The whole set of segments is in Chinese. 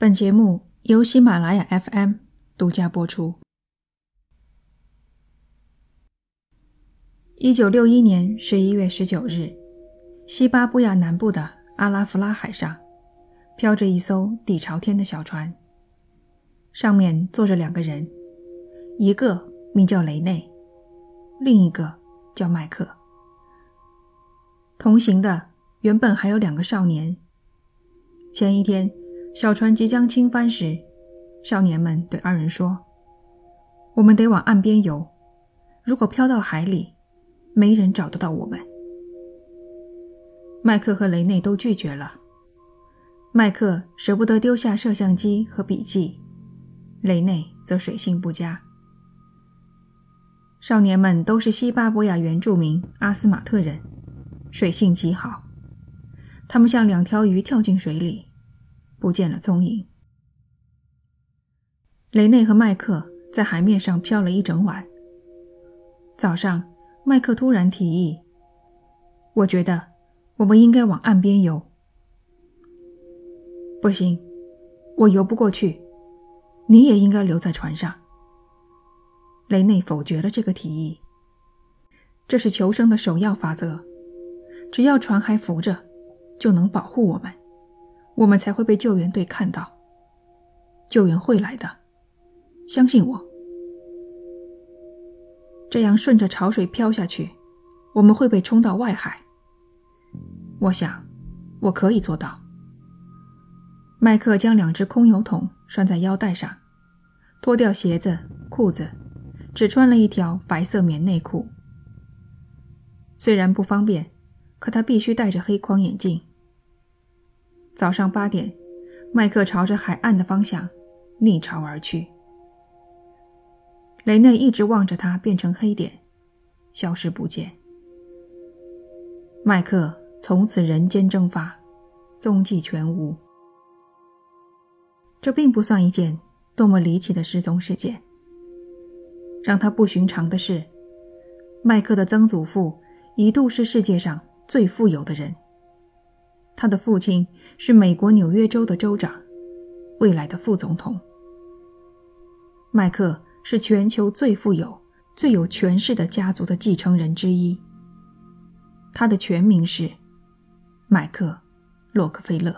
本节目由喜马拉雅 FM 独家播出。一九六一年十一月十九日，西巴布亚南部的阿拉弗拉海上，飘着一艘底朝天的小船，上面坐着两个人，一个名叫雷内，另一个叫麦克。同行的原本还有两个少年。前一天，小船即将倾翻时，少年们对二人说：“我们得往岸边游，如果漂到海里。”没人找得到我们。麦克和雷内都拒绝了。麦克舍不得丢下摄像机和笔记，雷内则水性不佳。少年们都是西巴博亚原住民阿斯马特人，水性极好。他们像两条鱼跳进水里，不见了踪影。雷内和麦克在海面上漂了一整晚。早上。麦克突然提议：“我觉得我们应该往岸边游。”“不行，我游不过去。你也应该留在船上。”雷内否决了这个提议。这是求生的首要法则：只要船还浮着，就能保护我们，我们才会被救援队看到。救援会来的，相信我。这样顺着潮水漂下去，我们会被冲到外海。我想，我可以做到。麦克将两只空油桶拴在腰带上，脱掉鞋子、裤子，只穿了一条白色棉内裤。虽然不方便，可他必须戴着黑框眼镜。早上八点，麦克朝着海岸的方向逆潮而去。雷内一直望着他变成黑点，消失不见。麦克从此人间蒸发，踪迹全无。这并不算一件多么离奇的失踪事件。让他不寻常的是，麦克的曾祖父一度是世界上最富有的人。他的父亲是美国纽约州的州长，未来的副总统。麦克。是全球最富有、最有权势的家族的继承人之一。他的全名是麦克·洛克菲勒。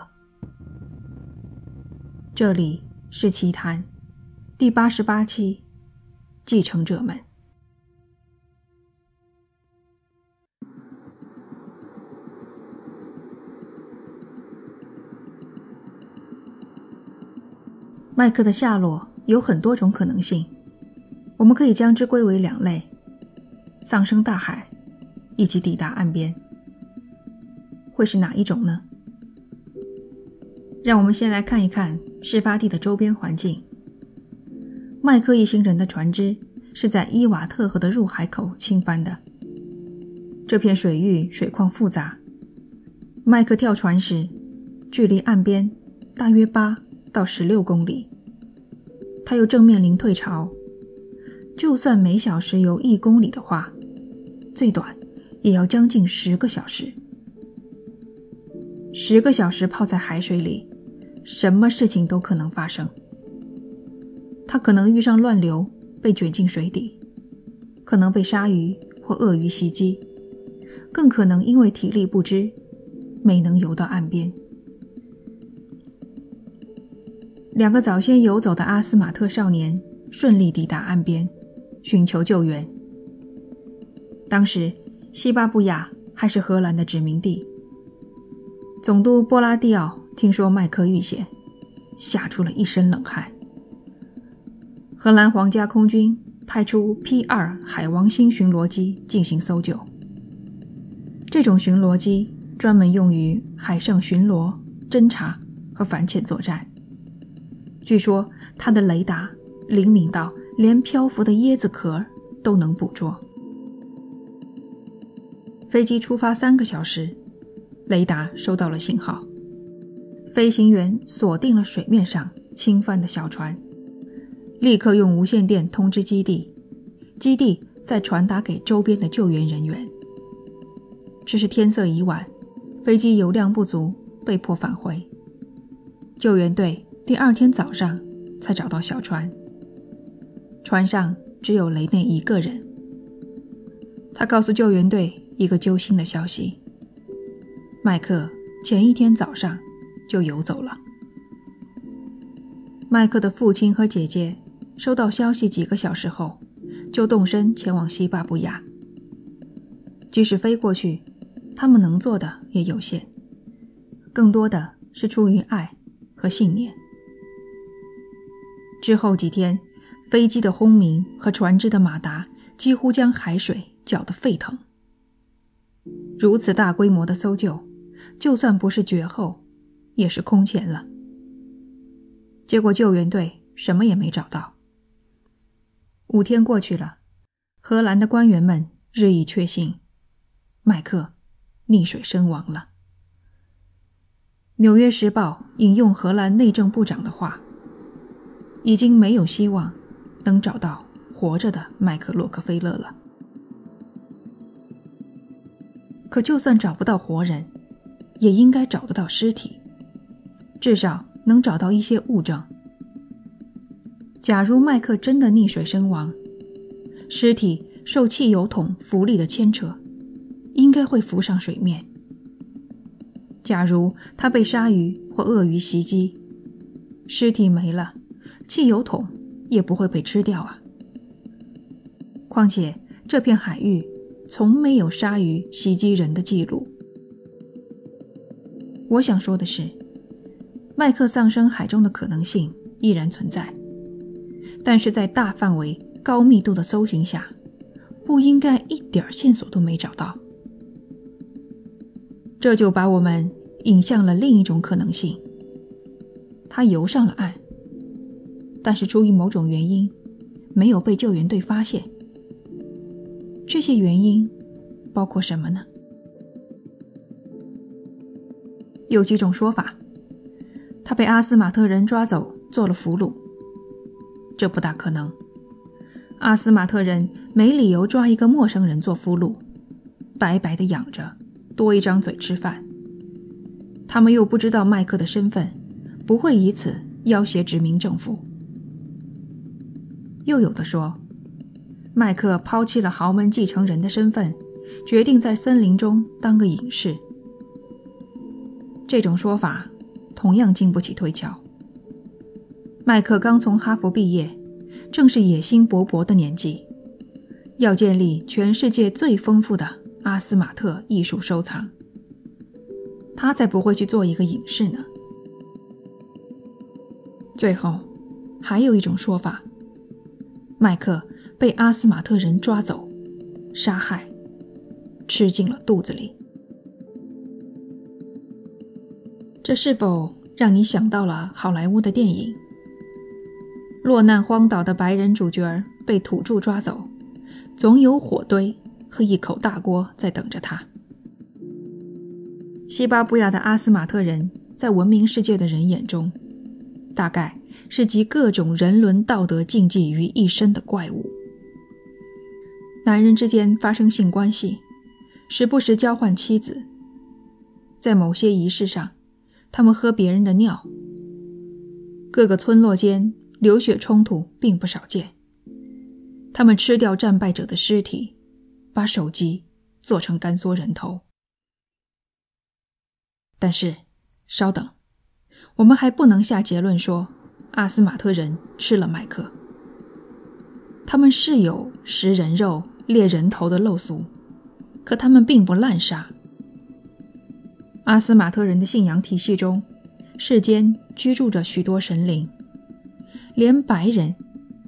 这里是奇谈第八十八期，继承者们。麦克的下落有很多种可能性。我们可以将之归为两类：丧生大海，以及抵达岸边。会是哪一种呢？让我们先来看一看事发地的周边环境。麦克一行人的船只是在伊瓦特河的入海口倾翻的。这片水域水况复杂。麦克跳船时，距离岸边大约八到十六公里。他又正面临退潮。就算每小时游一公里的话，最短也要将近十个小时。十个小时泡在海水里，什么事情都可能发生。他可能遇上乱流，被卷进水底；可能被鲨鱼或鳄鱼袭击；更可能因为体力不支，没能游到岸边。两个早先游走的阿斯马特少年顺利抵达岸边。寻求救援。当时，西巴布亚还是荷兰的殖民地。总督波拉蒂奥听说麦克遇险，吓出了一身冷汗。荷兰皇家空军派出 P-2 海王星巡逻机进行搜救。这种巡逻机专门用于海上巡逻、侦察和反潜作战。据说，它的雷达灵敏到。连漂浮的椰子壳都能捕捉。飞机出发三个小时，雷达收到了信号，飞行员锁定了水面上倾翻的小船，立刻用无线电通知基地，基地再传达给周边的救援人员。只是天色已晚，飞机油量不足，被迫返回。救援队第二天早上才找到小船，船上只有雷内一个人。他告诉救援队一个揪心的消息：麦克前一天早上就游走了。麦克的父亲和姐姐收到消息几个小时后，就动身前往西巴布亚。即使飞过去，他们能做的也有限，更多的是出于爱和信念。之后几天，飞机的轰鸣和船只的马达几乎将海水搅得沸腾。如此大规模的搜救，就算不是绝后，也是空前了。结果救援队什么也没找到。五天过去了，荷兰的官员们日益确信，麦克溺水身亡了。《纽约时报》引用荷兰内政部长的话：“已经没有希望能找到活着的麦克洛克菲勒了。”可就算找不到活人，也应该找得到尸体，至少。能找到一些物证。假如麦克真的溺水身亡，尸体受汽油桶浮力的牵扯，应该会浮上水面。假如他被鲨鱼或鳄鱼袭击，尸体没了，汽油桶也不会被吃掉啊。况且这片海域从没有鲨鱼袭击人的记录。我想说的是。麦克丧生海中的可能性依然存在，但是在大范围、高密度的搜寻下，不应该一点线索都没找到。这就把我们引向了另一种可能性：他游上了岸，但是出于某种原因，没有被救援队发现。这些原因包括什么呢？有几种说法。他被阿斯马特人抓走做了俘虏，这不大可能。阿斯马特人没理由抓一个陌生人做俘虏，白白的养着，多一张嘴吃饭。他们又不知道麦克的身份，不会以此要挟殖民政府。又有的说，麦克抛弃了豪门继承人的身份，决定在森林中当个隐士。这种说法。同样经不起推敲。麦克刚从哈佛毕业，正是野心勃勃的年纪，要建立全世界最丰富的阿斯马特艺术收藏。他才不会去做一个隐士呢。最后，还有一种说法：麦克被阿斯马特人抓走、杀害，吃进了肚子里。这是否让你想到了好莱坞的电影？落难荒岛的白人主角被土著抓走，总有火堆和一口大锅在等着他。西巴布亚的阿斯马特人在文明世界的人眼中，大概是集各种人伦道德禁忌于一身的怪物。男人之间发生性关系，时不时交换妻子，在某些仪式上。他们喝别人的尿。各个村落间流血冲突并不少见。他们吃掉战败者的尸体，把手机做成干缩人头。但是，稍等，我们还不能下结论说阿斯马特人吃了麦克。他们是有食人肉、猎人头的陋俗，可他们并不滥杀。阿斯马特人的信仰体系中，世间居住着许多神灵，连白人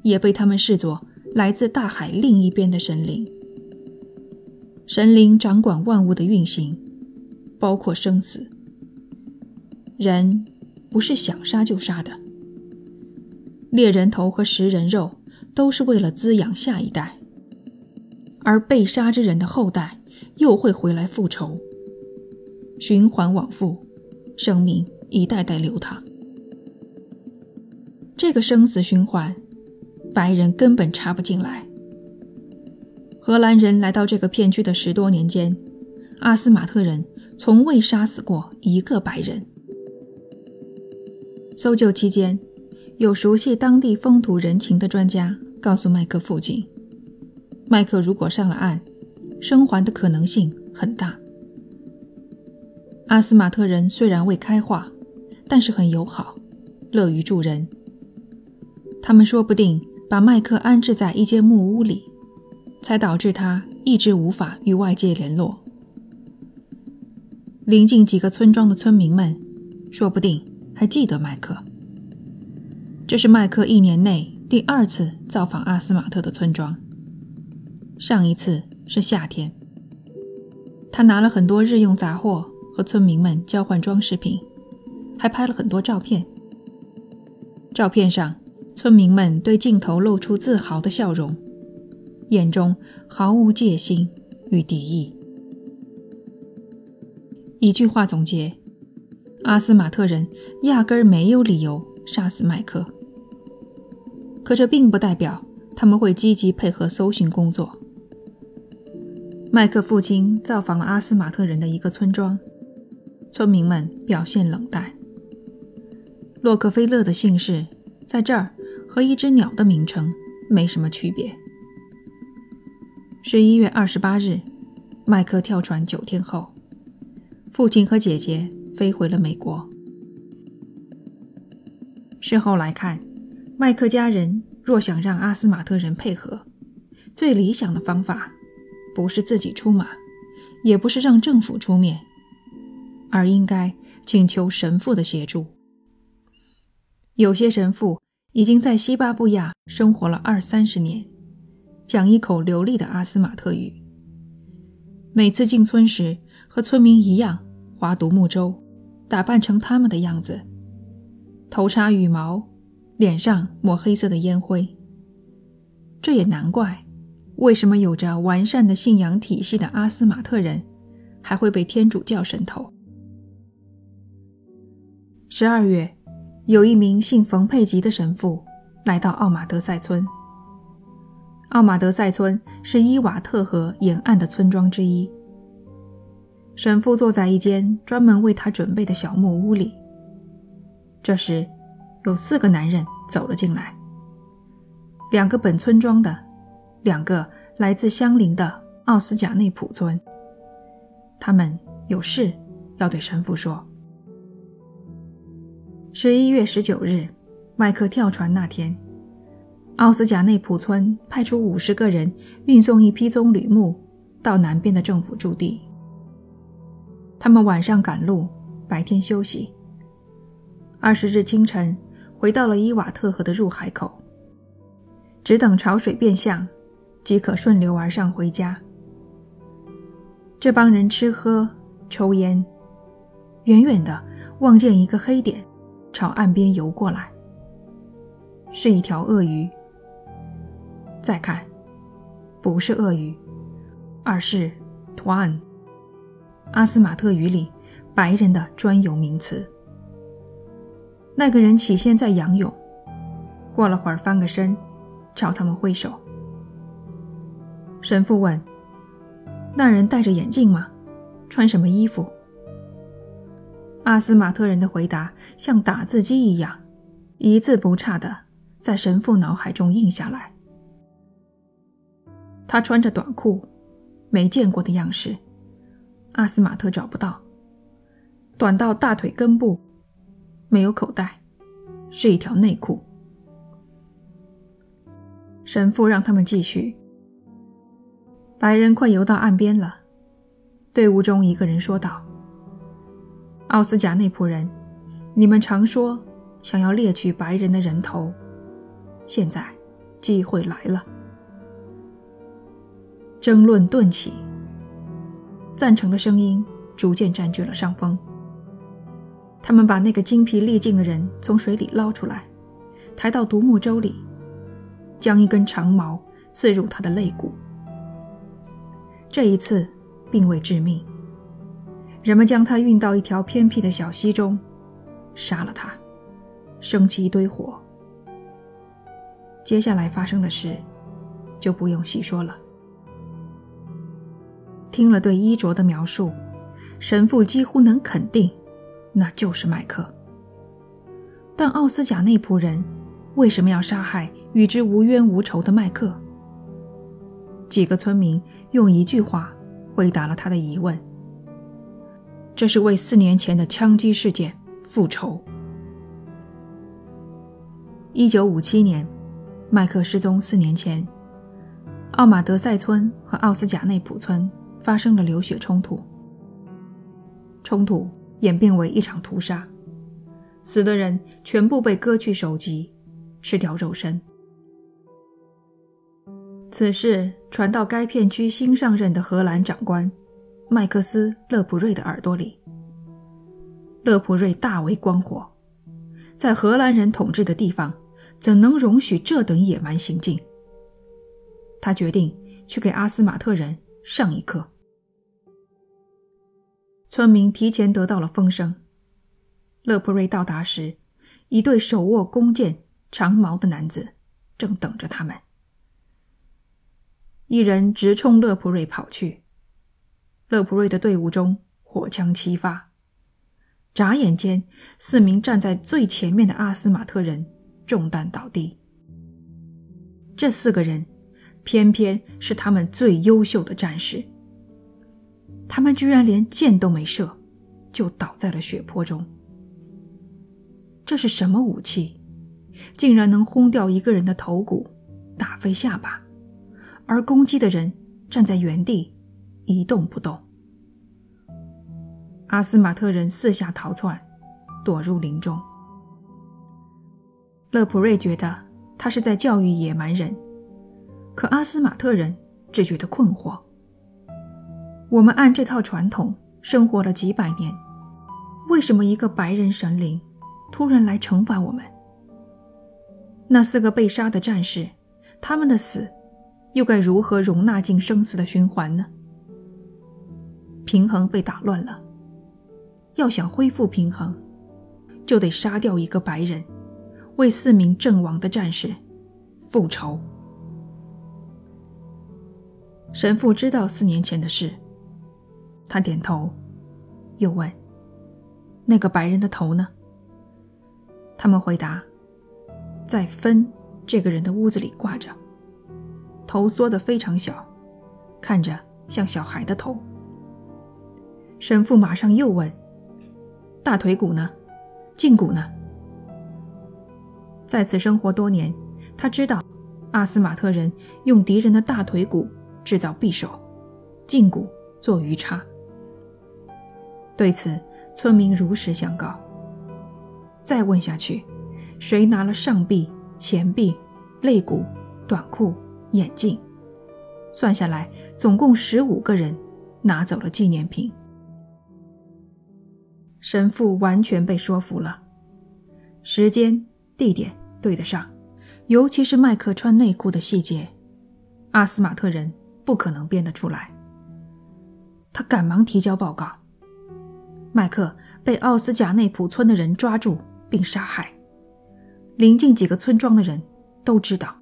也被他们视作来自大海另一边的神灵。神灵掌管万物的运行，包括生死。人不是想杀就杀的，猎人头和食人肉都是为了滋养下一代，而被杀之人的后代又会回来复仇。循环往复，生命一代代流淌。这个生死循环，白人根本插不进来。荷兰人来到这个片区的十多年间，阿斯马特人从未杀死过一个白人。搜救期间，有熟悉当地风土人情的专家告诉麦克父亲，麦克如果上了岸，生还的可能性很大。阿斯马特人虽然未开化，但是很友好，乐于助人。他们说不定把麦克安置在一间木屋里，才导致他一直无法与外界联络。临近几个村庄的村民们，说不定还记得麦克。这是麦克一年内第二次造访阿斯马特的村庄，上一次是夏天。他拿了很多日用杂货。和村民们交换装饰品，还拍了很多照片。照片上，村民们对镜头露出自豪的笑容，眼中毫无戒心与敌意。一句话总结：阿斯马特人压根儿没有理由杀死麦克。可这并不代表他们会积极配合搜寻工作。麦克父亲造访了阿斯马特人的一个村庄。村民们表现冷淡。洛克菲勒的姓氏在这儿和一只鸟的名称没什么区别。十一月二十八日，麦克跳船九天后，父亲和姐姐飞回了美国。事后来看，麦克家人若想让阿斯马特人配合，最理想的方法不是自己出马，也不是让政府出面。而应该请求神父的协助。有些神父已经在西巴布亚生活了二三十年，讲一口流利的阿斯马特语。每次进村时，和村民一样划独木舟，打扮成他们的样子，头插羽毛，脸上抹黑色的烟灰。这也难怪，为什么有着完善的信仰体系的阿斯马特人，还会被天主教渗透。十二月，有一名姓冯佩吉的神父来到奥马德塞村。奥马德塞村是伊瓦特河沿岸的村庄之一。神父坐在一间专门为他准备的小木屋里。这时，有四个男人走了进来，两个本村庄的，两个来自相邻的奥斯贾内普村。他们有事要对神父说。十一月十九日，麦克跳船那天，奥斯贾内普村派出五十个人运送一批棕榈木到南边的政府驻地。他们晚上赶路，白天休息。二十日清晨，回到了伊瓦特河的入海口，只等潮水变向，即可顺流而上回家。这帮人吃喝抽烟，远远的望见一个黑点。朝岸边游过来，是一条鳄鱼。再看，不是鳄鱼，而是 “tuan”，阿斯马特语里白人的专有名词。那个人起先在仰泳，过了会儿翻个身，朝他们挥手。神父问：“那人戴着眼镜吗？穿什么衣服？”阿斯马特人的回答像打字机一样，一字不差的在神父脑海中印下来。他穿着短裤，没见过的样式，阿斯马特找不到，短到大腿根部，没有口袋，是一条内裤。神父让他们继续。白人快游到岸边了，队伍中一个人说道。奥斯贾内普人，你们常说想要猎取白人的人头，现在机会来了。争论顿起，赞成的声音逐渐占据了上风。他们把那个精疲力尽的人从水里捞出来，抬到独木舟里，将一根长矛刺入他的肋骨。这一次并未致命。人们将他运到一条偏僻的小溪中，杀了他，升起一堆火。接下来发生的事，就不用细说了。听了对衣着的描述，神父几乎能肯定，那就是麦克。但奥斯贾内普人为什么要杀害与之无冤无仇的麦克？几个村民用一句话回答了他的疑问：这是为四年前的枪击事件复仇。一九五七年，麦克失踪四年前，奥马德塞村和奥斯贾内普村发生了流血冲突，冲突演变为一场屠杀。死的人全部被割去首级，吃掉肉身。此事传到该片区新上任的荷兰长官麦克斯·勒普瑞的耳朵里，勒普瑞大为光火，在荷兰人统治的地方，怎能容许这等野蛮行径？他决定去给阿斯马特人上一课。村民提前得到了风声。勒普瑞到达时，一对手握弓箭、长矛的男子正等着他们。一人直冲勒普瑞跑去，勒普瑞的队伍中火枪齐发，眨眼间，四名站在最前面的阿斯马特人中弹倒地。这四个人偏偏是他们最优秀的战士，他们居然连箭都没射，就倒在了血泊中。这是什么武器？竟然能轰掉一个人的头骨，打飞下巴，而攻击的人站在原地一动不动。阿斯马特人四下逃窜，躲入林中。勒普瑞觉得他是在教育野蛮人，可阿斯马特人只觉得困惑。我们按这套传统生活了几百年，为什么一个白人神灵？突然来惩罚我们。那四个被杀的战士，他们的死又该如何容纳进生死的循环呢？平衡被打乱了。要想恢复平衡，就得杀掉一个白人，为四名阵亡的战士复仇。神父知道四年前的事，他点头，又问：“那个白人的头呢？”他们回答：“在分这个人的屋子里挂着，头缩得非常小，看着像小孩的头。”神父马上又问：“大腿骨呢？胫骨呢？”在此生活多年，他知道阿斯马特人用敌人的大腿骨制造匕首，胫骨做鱼叉。对此，村民如实相告。再问下去，谁拿了上臂、前臂、肋骨、短裤、眼镜？算下来，总共十五个人拿走了纪念品。神父完全被说服了，时间、地点对得上，尤其是麦克穿内裤的细节，阿斯马特人不可能编得出来。他赶忙提交报告。麦克被奥斯贾内普村的人抓住。并杀害。邻近几个村庄的人都知道。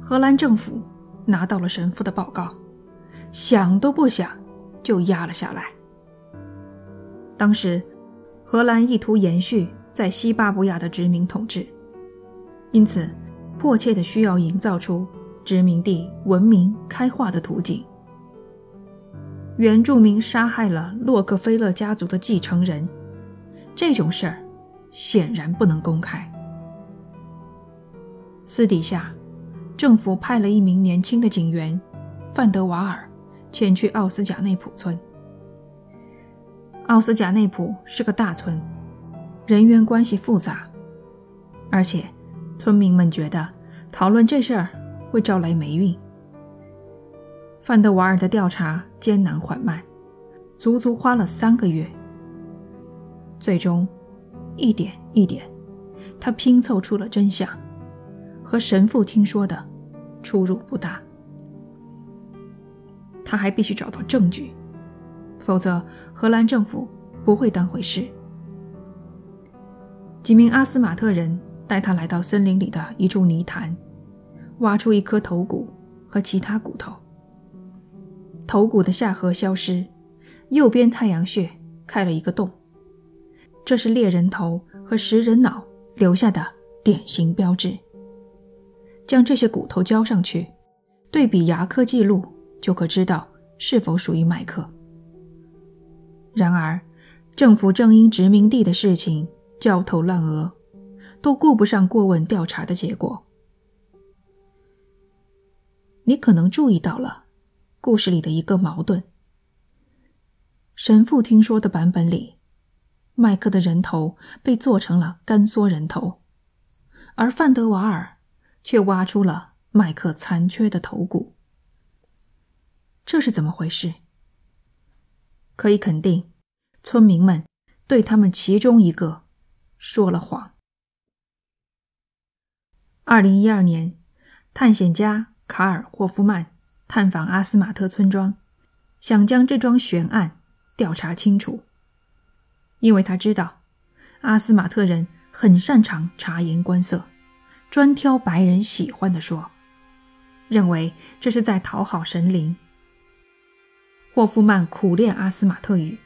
荷兰政府拿到了神父的报告，想都不想就压了下来。当时，荷兰意图延续在西巴布亚的殖民统治，因此迫切的需要营造出殖民地文明开化的图景。原住民杀害了洛克菲勒家族的继承人。这种事儿显然不能公开。私底下，政府派了一名年轻的警员范德瓦尔前去奥斯贾内普村。奥斯贾内普是个大村，人员关系复杂，而且村民们觉得讨论这事儿会招来霉运。范德瓦尔的调查艰难缓慢，足足花了三个月。最终，一点一点，他拼凑出了真相，和神父听说的出入不大。他还必须找到证据，否则荷兰政府不会当回事。几名阿斯马特人带他来到森林里的一处泥潭，挖出一颗头骨和其他骨头。头骨的下颌消失，右边太阳穴开了一个洞。这是猎人头和食人脑留下的典型标志。将这些骨头交上去，对比牙科记录，就可知道是否属于麦克。然而，政府正因殖民地的事情焦头烂额，都顾不上过问调查的结果。你可能注意到了故事里的一个矛盾：神父听说的版本里，麦克的人头被做成了干缩人头，而范德瓦尔。却挖出了麦克残缺的头骨，这是怎么回事？可以肯定，村民们对他们其中一个说了谎。二零一二年，探险家卡尔霍夫曼探访阿斯马特村庄，想将这桩悬案调查清楚，因为他知道阿斯马特人很擅长察言观色。专挑白人喜欢的说，认为这是在讨好神灵。霍夫曼苦练阿斯马特语，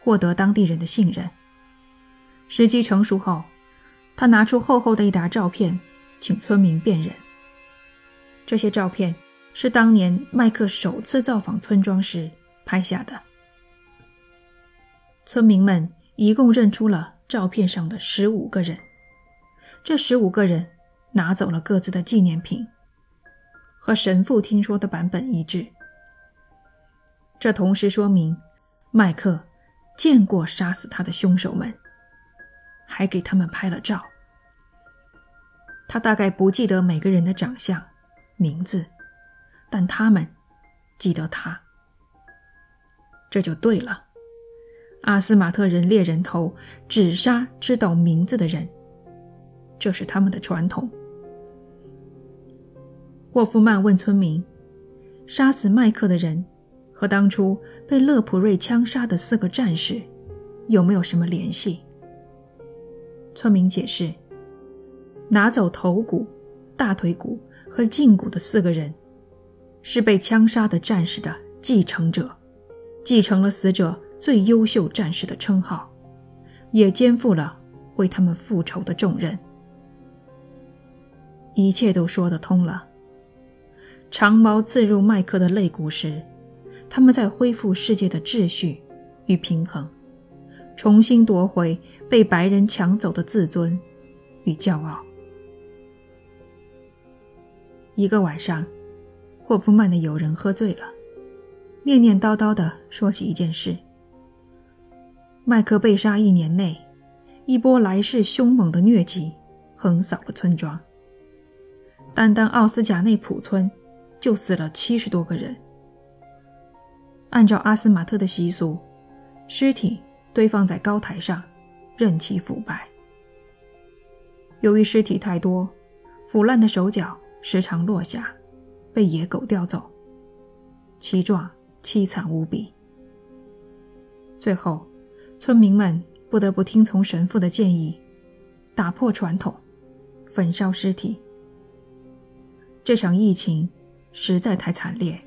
获得当地人的信任。时机成熟后，他拿出厚厚的一沓照片，请村民辨认。这些照片是当年麦克首次造访村庄时拍下的。村民们一共认出了照片上的十五个人，这十五个人。拿走了各自的纪念品，和神父听说的版本一致。这同时说明，麦克见过杀死他的凶手们，还给他们拍了照。他大概不记得每个人的长相、名字，但他们记得他。这就对了。阿斯马特人猎人头只杀知道名字的人，这是他们的传统。霍夫曼问村民：“杀死麦克的人和当初被勒普瑞枪杀的四个战士有没有什么联系？”村民解释：“拿走头骨、大腿骨和胫骨的四个人，是被枪杀的战士的继承者，继承了死者最优秀战士的称号，也肩负了为他们复仇的重任。一切都说得通了。”长矛刺入麦克的肋骨时，他们在恢复世界的秩序与平衡，重新夺回被白人抢走的自尊与骄傲。一个晚上，霍夫曼的友人喝醉了，念念叨叨地说起一件事：麦克被杀一年内，一波来势凶猛的疟疾横扫了村庄，单单奥斯贾内普村。就死了七十多个人。按照阿斯马特的习俗，尸体堆放在高台上，任其腐败。由于尸体太多，腐烂的手脚时常落下，被野狗叼走，其状凄惨无比。最后，村民们不得不听从神父的建议，打破传统，焚烧尸体。这场疫情。实在太惨烈，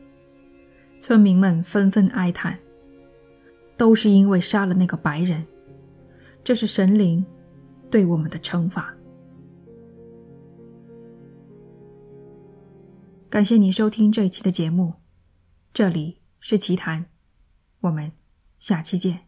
村民们纷纷哀叹，都是因为杀了那个白人，这是神灵对我们的惩罚。感谢您收听这一期的节目，这里是奇谈，我们下期见。